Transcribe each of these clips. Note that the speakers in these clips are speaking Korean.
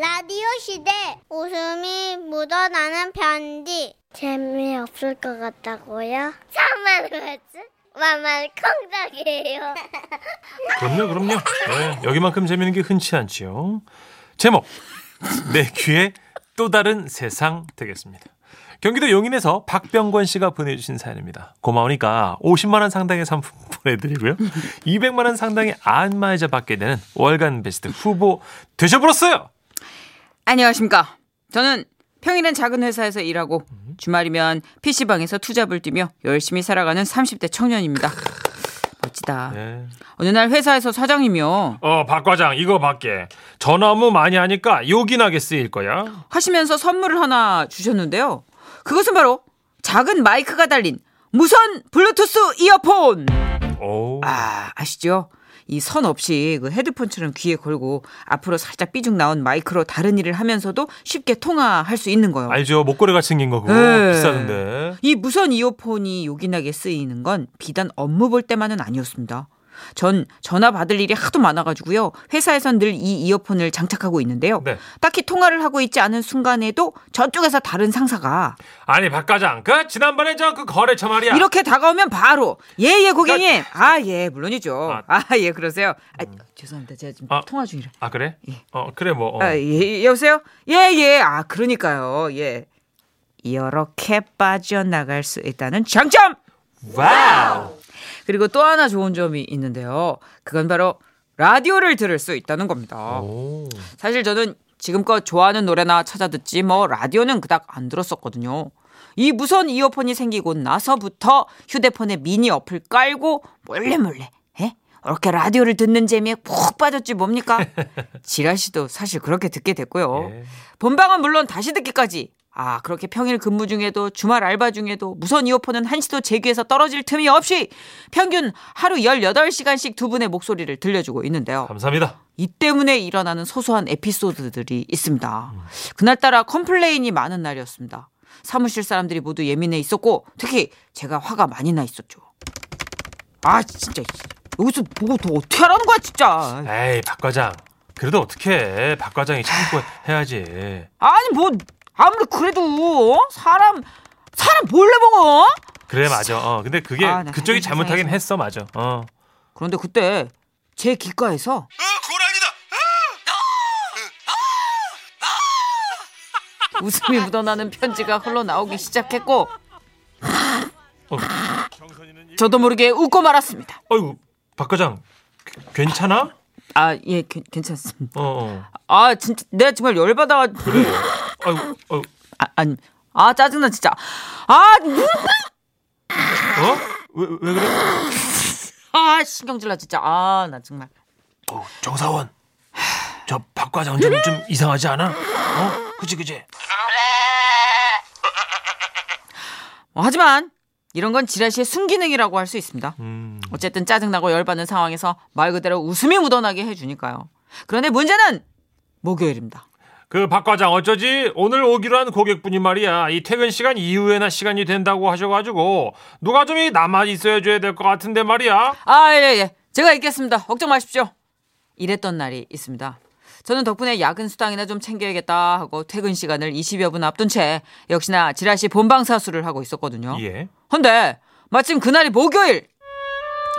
라디오 시대 웃음이 묻어나는 편지 재미없을 것 같다고요? 참말 맞지? 만만 콩닥이에요 그럼요, 그럼요. 네, 여기만큼 재밌는 게 흔치 않지요. 제목 내 귀에 또 다른 세상 되겠습니다. 경기도 용인에서 박병권 씨가 보내주신 사연입니다. 고마우니까 50만 원 상당의 상품 보내드리고요. 200만 원 상당의 안마의자 받게 되는 월간 베스트 후보 되셔버렸어요. 안녕하십니까. 저는 평일엔 작은 회사에서 일하고 주말이면 PC방에서 투잡을 뛰며 열심히 살아가는 30대 청년입니다. 멋지다. 네. 어느 날 회사에서 사장님이요. 어, 박 과장 이거 밖에 전화 업무 많이 하니까 요긴하게 쓰일 거야. 하시면서 선물을 하나 주셨는데요. 그것은 바로 작은 마이크가 달린 무선 블루투스 이어폰. 오. 아, 아시죠? 이 선 없이 그 헤드폰처럼 귀에 걸고 앞으로 살짝 삐죽 나온 마이크로 다른 일을 하면서도 쉽게 통화할 수 있는 거요. 알죠? 목걸이 같이 생긴 거 그거 네. 비싸던데. 이 무선 이어폰이 요긴하게 쓰이는 건 비단 업무 볼 때만은 아니었습니다. 전 전화 받을 일이 하도 많아가지고요. 회사에선 늘 이 이어폰을 장착하고 있는데요. 네. 딱히 통화를 하고 있지 않은 순간에도 저쪽에서 다른 상사가 아니 박 과장 그 지난번에 저 그 거래처 말이야. 이렇게 다가오면 바로 예예 고객님 아 예 물론이죠 아. 아예 그러세요 아, 죄송합니다 제가 지금 아. 통화 중이라 아 그래? 예. 어 그래 뭐. 어. 아, 예, 여보세요 예예 아 그러니까요 예 이렇게 빠져나갈 수 있다는 장점 와우. 그리고 또 하나 좋은 점이 있는데요. 그건 바로 라디오를 들을 수 있다는 겁니다. 오. 사실 저는 지금껏 좋아하는 노래나 찾아 듣지 뭐 라디오는 그닥 안 들었었거든요. 이 무선 이어폰이 생기고 나서부터 휴대폰에 미니 어플 깔고 몰래 몰래 예? 이렇게 라디오를 듣는 재미에 푹 빠졌지 뭡니까? 지라 씨도 사실 그렇게 듣게 됐고요. 예. 본방은 물론 다시 듣기까지. 아, 그렇게 평일 근무 중에도 주말 알바 중에도 무선 이어폰은 한시도 제 귀에서 떨어질 틈이 없이 평균 하루 18시간씩 두 분의 목소리를 들려주고 있는데요. 감사합니다. 이 때문에 일어나는 소소한 에피소드들이 있습니다. 그날따라 complain이 많은 날이었습니다. 사무실 사람들이 모두 예민해 있었고 특히 제가 화가 많이 나 있었죠. 아 진짜 여기서 뭘 더 어떻게 하라는 거야 진짜. 에이 박 과장. 그래도 어떻게 박 과장이 참고 해야지. 아니 뭐 아무리 그래도 어? 사람 사람 몰래 보고 그래 맞아. 어 근데 그게 아, 나 그쪽이 하긴 잘못하긴 이상해서. 했어 맞아. 어. 그런데 그때 제 귓가에서 그건 아니다. 웃음이 묻어나는 편지가 흘러나오기 시작했고 어. 저도 모르게 웃고 말았습니다. 어이구 박 과장 괜- 괜찮아? 아 예 괜찮습니다. 어. 어. 아 진짜 내가 정말 열받아. 그래. 아이고 어. 아, 아니 아 짜증나 진짜. 아, 어? 왜, 왜 그래? 아 신경질나 진짜. 아 나 정말. 어, 정사원. 저 박 과장 좀, 좀 이상하지 않아? 어? 그치 그치. 어, 하지만 이런 건 지라시의 순기능이라고 할 수 있습니다. 음. 어쨌든 짜증나고 열받는 상황에서 말 그대로 웃음이 묻어나게 해주니까요. 그런데 문제는 목요일입니다. 그 박 과장 어쩌지 오늘 오기로 한 고객분이 말이야 이 퇴근 시간 이후에나 시간이 된다고 하셔가지고 누가 좀 이 남아 있어야 줘야 될 것 같은데 말이야. 아, 예, 예. 제가 있겠습니다. 걱정 마십시오. 이랬던 날이 있습니다. 저는 덕분에 야근 수당이나 좀 챙겨야겠다 하고 퇴근 시간을 20여 분 앞둔 채 역시나 지라시 본방 사수를 하고 있었거든요. 예. 근데 마침 그날이 목요일.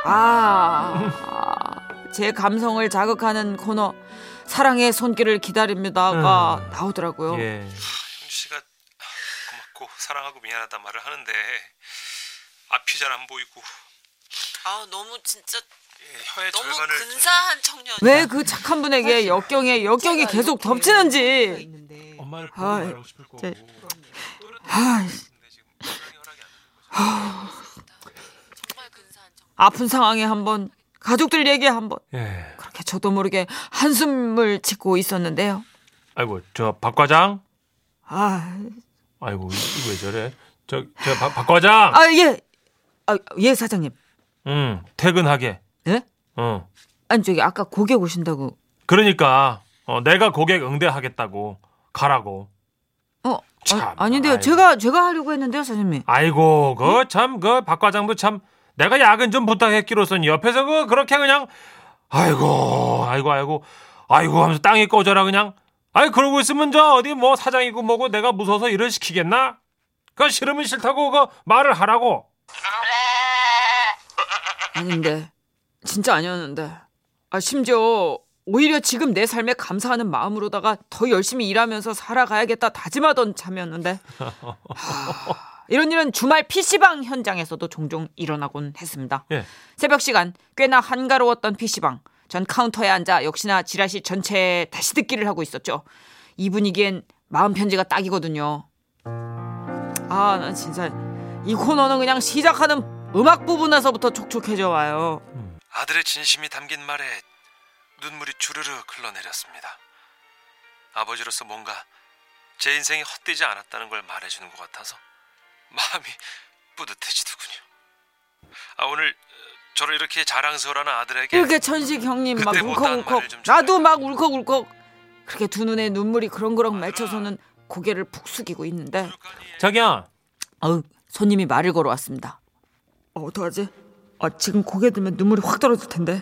아, 아, 제 감성을 자극하는 코너 사랑의 손길을 기다립니다가 음. 나오더라고요. 예. 현주 씨가 고맙고 사랑하고 미안하다 말을 하는데 앞이 잘 안 보이고 아 너무 진짜 예, 너무 좀- 근사한 청년. 왜 그 착한 분에게 역경에 역경이 계속 덮치는지. 엄마를 보고 싶을 거고. 제- 아. 아픈 상황에 한번 가족들 얘기에 한번 예. 그렇게 저도 모르게 한숨을 짓고 있었는데요. 아이고 저 박 과장. 아, 아이고 왜 저래? 저저박 박 과장. 아 예, 아, 예 사장님. 응 퇴근하게. 예? 어. 아니 저기 아까 고객 오신다고. 그러니까 어, 내가 고객 응대하겠다고 가라고. 어, 참, 아. 아이고. 제가 제가 하려고 했는데요, 사장님. 아이고 그 참그박 과장도 참 내가 야근 좀 부탁했기로선 옆에서 그 그렇게 그냥 아이고. 아이고 아이고. 아이고 하면서 땅에 꽂아라 그냥. 아니 그러고 있으면 저 어디 뭐 사장이고 뭐고 내가 무서워서 일을 시키겠나? 그 싫으면 싫다고 그 말을 하라고. 아닌데. 진짜 아니었는데. 아 심지어 오히려 지금 내 삶에 감사하는 마음으로다가 더 열심히 일하면서 살아가야겠다 다짐하던 참이었는데. 하, 이런 일은 주말 PC방 현장에서도 종종 일어나곤 했습니다. 예. 새벽 시간 꽤나 한가로웠던 PC방 전 카운터에 앉아 역시나 지라시 전체 다시 듣기를 하고 있었죠. 이 분위기엔 마음 편지가 딱이거든요. 아, 나 진짜 이 코너는 그냥 시작하는 음악 부분에서부터 촉촉해져 와요. 아들의 진심이 담긴 말에 눈물이 주르륵 흘러내렸습니다. 아버지로서 뭔가 제 인생이 헛되지 않았다는 걸 말해주는 것 같아서 마음이 뿌듯해지더군요. 아 오늘 어, 저를 이렇게 자랑스러워하는 아들에게 이렇게 천식 형님 막 울컥울컥 나도. 막 울컥울컥 그렇게 두 눈에 눈물이 그렁그렁 맺혀서는 고개를 푹 숙이고 있는데 자기야. 어우 손님이 말을 걸어왔습니다. 어, 어떡하지? 아, 지금 고개 들면 눈물이 확 떨어질 텐데.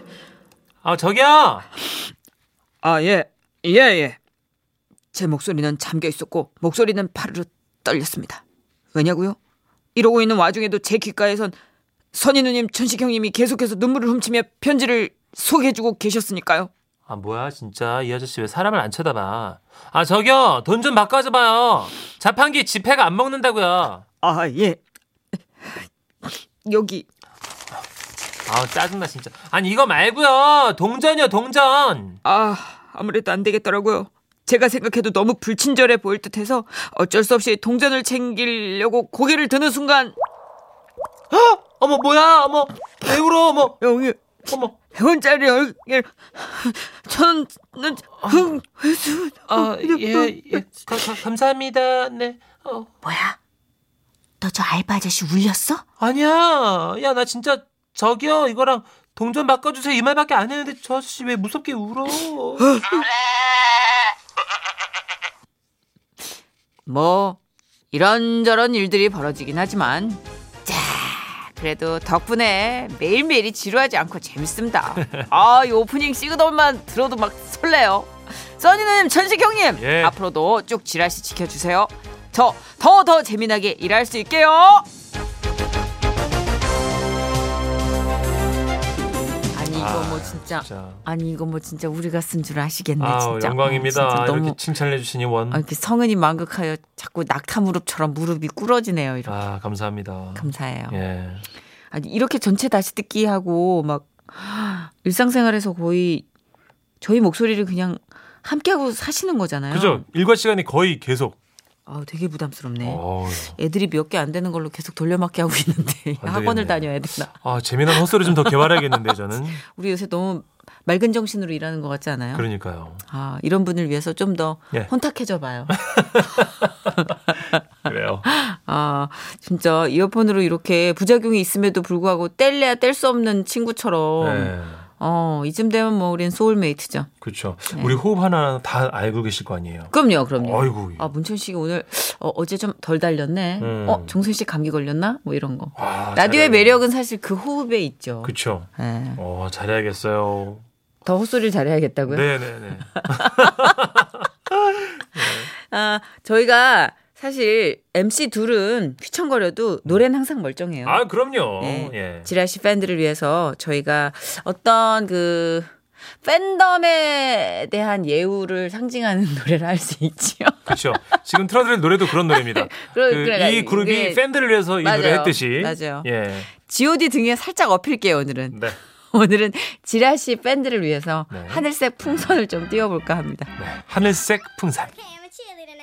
아 저기야. 아, 예. 예, 예. 제 목소리는 잠겨 있었고 목소리는 파르르 떨렸습니다. 왜냐고요? 이러고 있는 와중에도 제 귓가에선 선희 누님, 천식 형님이 계속해서 눈물을 훔치며 편지를 소개해주고 계셨으니까요. 아 뭐야 진짜 이 아저씨 왜 사람을 안 쳐다봐? 아 저기요 돈 좀 바꿔줘봐요. 자판기 지폐가 안 먹는다고요. 아, 예. 여기 아 짜증나 진짜. 아니 이거 말고요 동전이요 동전. 아, 아무래도 안 되겠더라고요. 제가 생각해도 너무 불친절해 보일 듯해서 어쩔 수 없이 동전을 챙기려고 고개를 드는 순간 어머 뭐야 어머 왜 울어 어머 여기 어머. 100원짜리 얼굴 저는 흥 회수 아예예 감사합니다. 네. 어. 뭐야? 너 저 알바 아저씨 울렸어? 아니야. 야, 나 진짜 저기요. 이거랑 동전 바꿔주세요. 이 말밖에 안 했는데 저 아저씨 왜 무섭게 울어? 뭐 이런저런 일들이 벌어지긴 하지만 자 그래도 덕분에 매일매일이 지루하지 않고 재밌습니다. 아, 이 오프닝 시그널만 들어도 막 설레요. 써니님, 천식 형님, 예. 앞으로도 쭉 지라시 지켜주세요. 저 더더 재미나게 일할 수 있게요. 이거 뭐 진짜, 진짜. 아니 이거 뭐 진짜 우리가 쓴 줄 아시겠네 아, 진짜. 영광입니다. 어, 진짜 이렇게 너무 칭찬해 주시니 원. 아, 이렇게 성은이 만극하여 자꾸 낙타 무릎처럼 무릎이 꿇어지네요. 이렇게 아, 감사합니다. 감사해요. 예. 아니 이렇게 전체 다시 듣기 하고 막 일상생활에서 거의 저희 목소리를 그냥 함께하고 사시는 거잖아요. 그죠? 일과 시간이 거의 계속. 아, 되게 부담스럽네. 어휴. 애들이 몇 개 안 되는 걸로 계속 돌려막기 하고 있는데 안 학원을. 다녀야 되나? 아, 재미난 헛소리 좀 더 개발해야겠는데 저는. 우리 요새 너무 맑은 정신으로 일하는 것 같지 않아요? 그러니까요. 아 이런 분을 위해서 좀더 예. 혼탁해져 봐요. 그래요. 아 진짜 이어폰으로 이렇게 부작용이 있음에도 불구하고 뗄래야 뗄 수 없는 친구처럼 네. 어 이쯤 되면 뭐 우린 소울메이트죠. 그렇죠. 네. 우리 호흡 하나 다 알고 계실 거 아니에요. 그럼요, 그럼요. 아이고. 아 문천 씨가 오늘 어, 제 좀 덜 달렸네. 음. 어 종선 씨 감기 걸렸나? 뭐 이런 거. 아, 라디오의 매력은 사실 그 호흡에 있죠. 그렇죠. 예. 어, 잘해야겠어요. 더 헛소리를 잘해야겠다고요? 네, 네, 네. 아 저희가 사실 MC 둘은 휘청거려도 노래는 항상 멀쩡해요. 아, 그럼요. 네. 예. 지라시 팬들을 위해서 저희가 어떤 그 팬덤에 대한 예우를 상징하는 노래를 할 수 있지요. 그렇죠. 지금 틀어드릴 노래도 그런 노래입니다. 그러- 그 그러니까 이 그룹이 이게- 팬들을 위해서 이 노래 맞아요. 했듯이. 맞아요. 예. G.O.D 등에 살짝 엎일게요 오늘은. 네. 오늘은 지라시 팬들을 위해서 네. 하늘색 풍선을 좀 띄워볼까 합니다. 네. 하늘색 풍산.